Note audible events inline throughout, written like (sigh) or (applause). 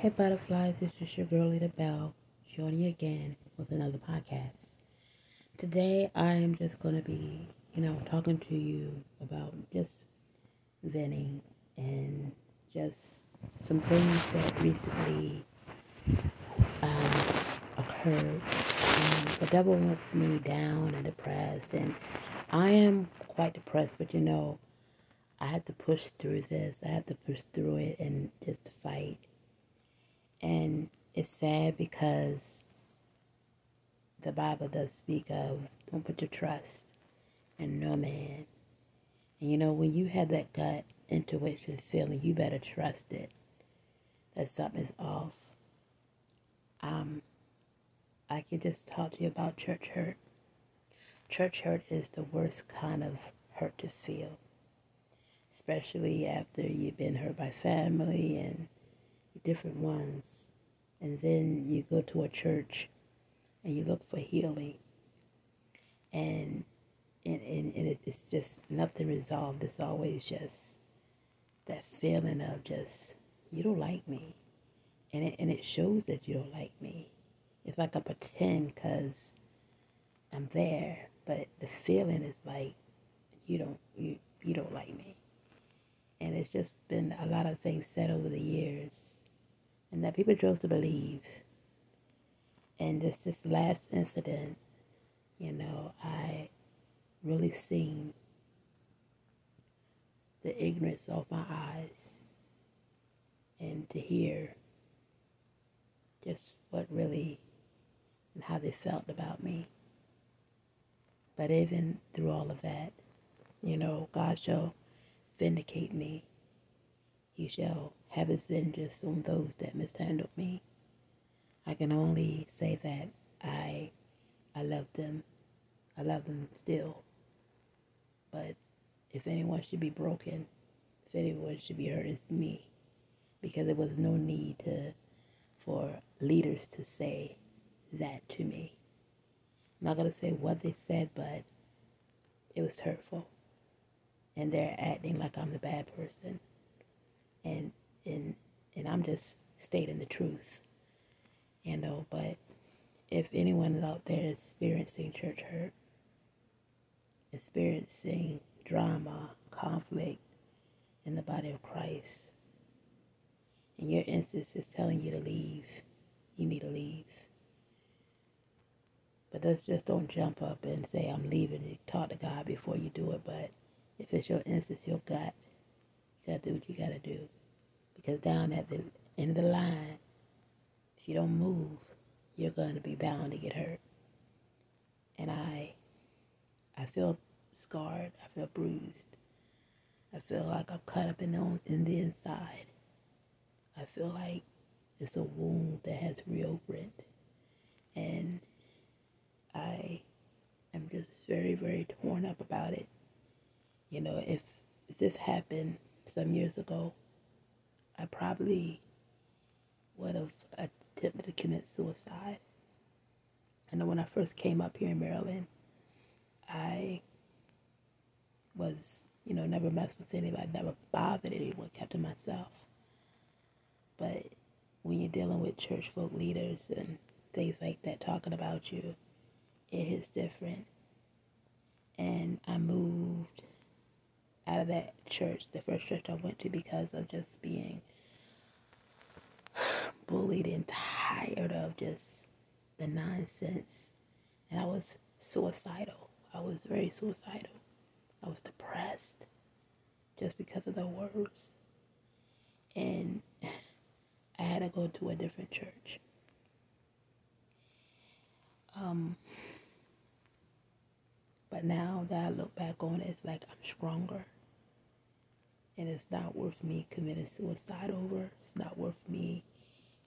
Hey butterflies, it's just your girl Lita Bell joining again with another podcast. Today I am just going to be, you know, talking to you about just venting and just some things that recently um, occurred. Um, the devil wants me down and depressed, and I am quite depressed, but you know, I have to push through this. I have to push through it and just fight and it's sad because the Bible does speak of don't put your trust in no man. And you know, when you have that gut intuition feeling, you better trust it that something's off. Um, I can just talk to you about church hurt. Church hurt is the worst kind of hurt to feel, especially after you've been hurt by family and different ones. And then you go to a church and you look for healing. And and, and, and it's just nothing resolved. It's always just that feeling of just, you don't like me. And it, and it shows that you don't like me. It's like I pretend because I'm there, but the feeling is like you don't you you don't like me. And it's just been a lot of things said over the years and that people chose to believe. And this this last incident, you know, I really seen the ignorance of my eyes and to hear just what really and how they felt about me. But even through all of that, you know, God shall vindicate me. He shall have his vengeance on those that mishandled me. I can only say that I I love them. I love them still. But if anyone should be broken, if anyone should be hurt, it's me. Because there was no need to for leaders to say that to me. I'm not gonna say what they said, but it was hurtful. And they're acting like I'm the bad person. And and and I'm just stating the truth, you know. But if anyone is out there experiencing church hurt, experiencing drama, conflict in the body of Christ, and your instance is telling you to leave, you need to leave. But just, just don't jump up and say, I'm leaving. You talk to God before you do it. But if it's your instance, your gut, you got to do what you got to do. Because down at the end of the line, if you don't move, you're to be bound to get hurt. And I, I feel scarred. I feel bruised. I feel like I'm cut up in the, in the inside. I feel like it's a wound that has reopened. And I am just very, very torn up about it. You know, if this happened some years ago, I probably would have attempted to commit suicide. I know when I first came up here in Maryland, I was, you know, never messed with anybody, never bothered anyone, kept to myself. But when you're dealing with church folk leaders and things like that talking about you, it is different. And I moved out of that church, the first church I went to, because of just being bullied and tired of just the nonsense. And I was suicidal. I was very suicidal. I was depressed just because of the words. And I had to go to a different church. Um, but now that I look back on it, it's like I'm stronger. And it's not worth me committing suicide over. It's not worth me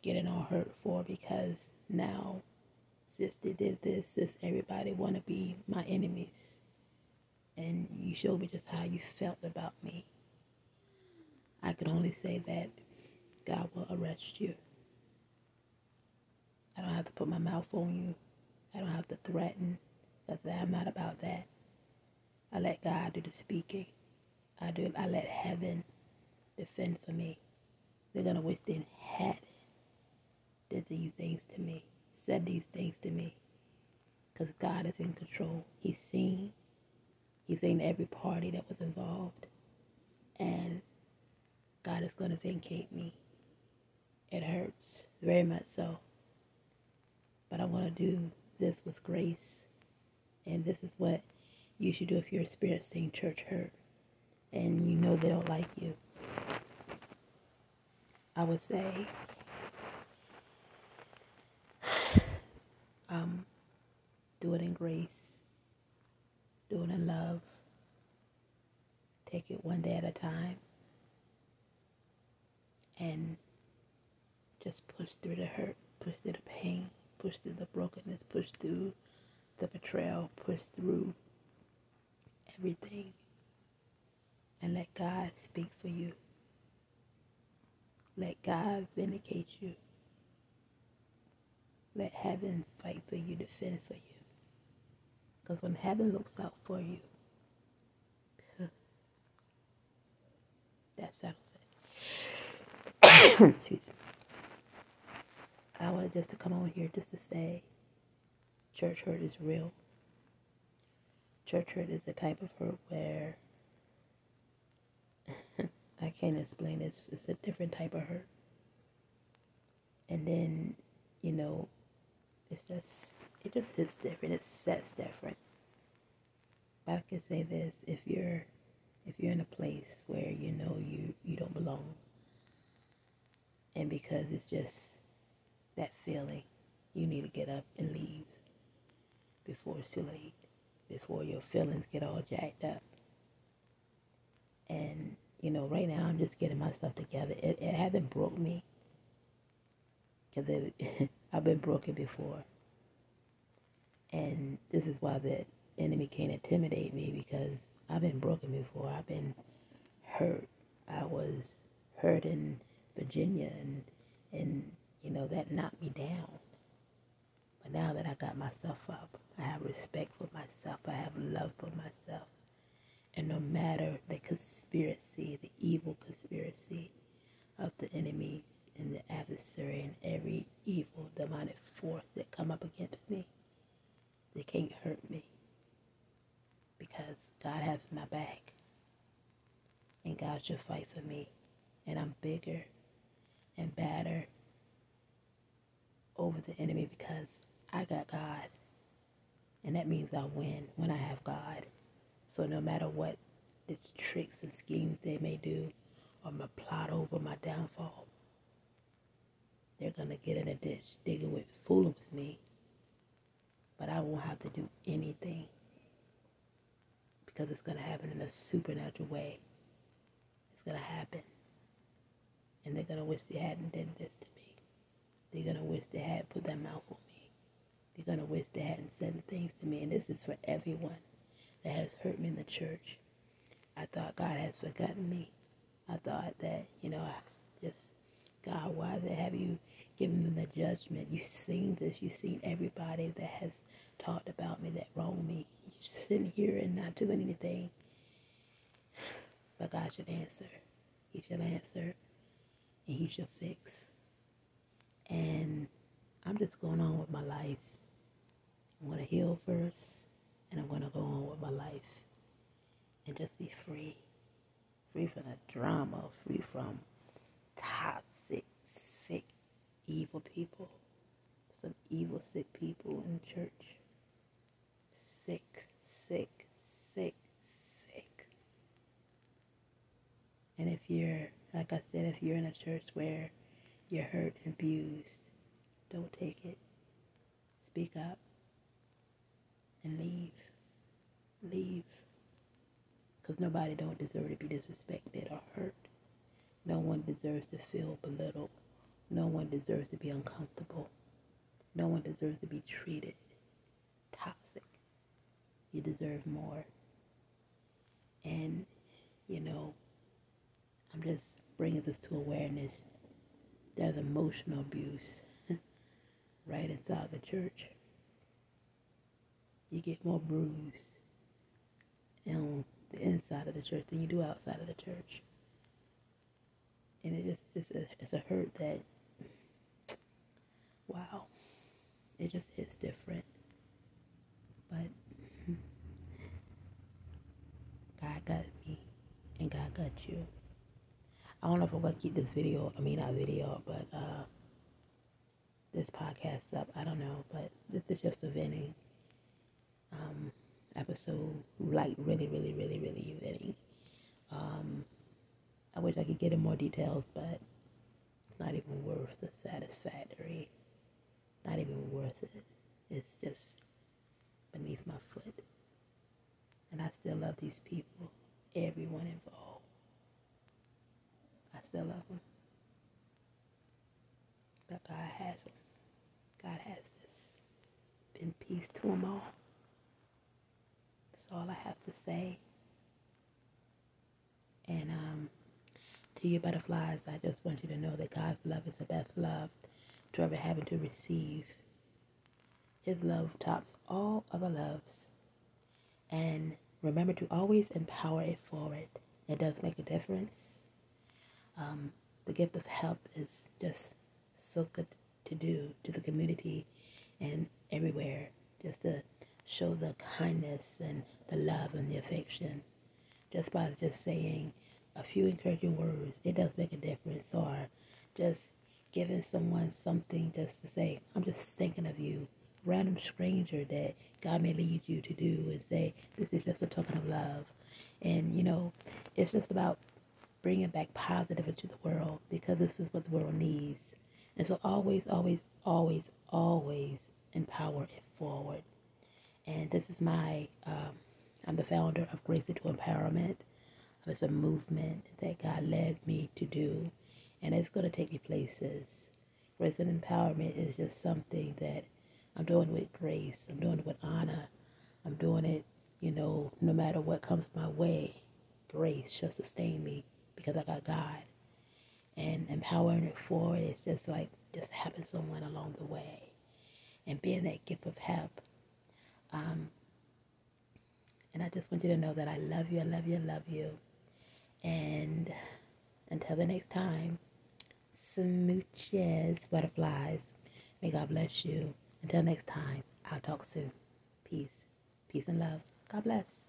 getting all hurt for because now since did this, since everybody want to be my enemies. And you showed me just how you felt about me. I can only say that God will arrest you. I don't have to put my mouth on you. I don't have to threaten because I'm not about that. I let God do the speaking. I do I let heaven defend for me. They're gonna wish they had did these things to me, said these things to me. Because God is in control. He's seen. He's seen every party that was involved. And God is going to vindicate me. It hurts, very much so. But I want to do this with grace. And this is what you should do if you're experiencing church hurt and you know they don't like you. I would say (sighs) um, do it in grace, do it in love, take it one day at a time, and just push through the hurt, push through the pain, push through the brokenness, push through the betrayal, push through everything, and let God speak for you. Let God vindicate you. Let heaven fight for you, defend for you. Because when heaven looks out for you, that settles it. Excuse me. I wanted just to come on here just to say church hurt is real. Church hurt is a type of hurt where (laughs) I can't explain. It's, it's a different type of hurt. And then, you know, it's just, it just hits different. It sets different. But I can say this, if you're, if you're in a place where you know you, you don't belong, and because it's just that feeling, you need to get up and leave before it's too late, before your feelings get all jacked up. And, you know, right now I'm just getting my stuff together. It, it hasn't broke me because (laughs) I've been broken before. And this is why the enemy can't intimidate me because I've been broken before. I've been hurt. I was hurt in Virginia and and you know that knocked me down. But now that I got myself up, I have respect for myself. I have love for myself. And no matter the conspiracy, the evil conspiracy of the enemy and the adversary and every evil demonic force that come up against me, they can't hurt me because God has my back and God shall fight for me and I'm bigger and badder over the enemy because I got God and that means I win when I have God so no matter what the tricks and schemes they may do or my plot over my downfall they're gonna get in a ditch digging with fooling with me but I won't have to do anything because it's going to happen in a supernatural way. It's going to happen. And they're going to wish they hadn't done this to me. They're going to wish they had put their mouth on me. They're going to wish they hadn't said the things to me. And this is for everyone that has hurt me in the church. I thought God has forgotten me. I thought that, you know, I just, God, why the, have you given them the judgment? You've seen this. You've seen everybody that has talked about me, that wronged me. You're sitting here and not doing anything. But God should answer. He should answer and He should fix. And I'm just going on with my life. I'm going to heal first and I'm going to go on with my life and just be free. Free from the drama, free from toxic, sick, evil people. Some evil, sick people in church sick, sick, sick, sick. And if you're, like I said, if you're in a church where you're hurt and abused, don't take it. Speak up and leave. Leave. Because nobody don't deserve to be disrespected or hurt. No one deserves to feel belittled. No one deserves to be uncomfortable. No one deserves to be treated toxic. You deserve more. And, you know, I'm just bringing this to awareness. There's emotional abuse (laughs) right inside the church. You get more bruised on the inside of the church than you do outside of the church. And it just it's a, it's a hurt that wow, it just is different. But God got me and God got you. I don't know if I'm gonna keep this video, I mean not video, but uh this podcast up. I don't know, but this is just a venting um episode. Like really, really, really, really really. Um I wish I could get in more details, but it's not even worth the satisfactory. Not even worth it. It's just beneath my foot. And I still love these people, everyone involved. I still love them. But God has them. God has this. Been peace to them all. All I have to say. And um, to you butterflies, I just want you to know that God's love is the best love to ever having to receive. His love tops all other loves. And remember to always empower it forward. It does make a difference. Um, the gift of help is just so good to do to the community and everywhere. Just to show the kindness and the love and the affection. Just by just saying a few encouraging words, it does make a difference. Or just giving someone something just to say, I'm just thinking of you. Random stranger that God may lead you to do and say, This is just a token of love. And, you know, it's just about bringing back positive into the world because this is what the world needs. And so always, always, always, always empower it forward. And this is my, um, I'm the founder of Grace into Empowerment. It's a movement that God led me to do and it's going to take me places. Resident empowerment is just something that I'm doing with grace. I'm doing it with honor. I'm doing it, you know, no matter what comes my way. Grace shall sustain me because I got God. And empowering it forward is just like just having someone along the way and being that gift of help. Um, and I just want you to know that I love you, I love you, I love you. And until the next time smooches, butterflies. May God bless you. Until next time, I'll talk soon. Peace. Peace and love. God bless.